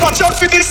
Watch out for this.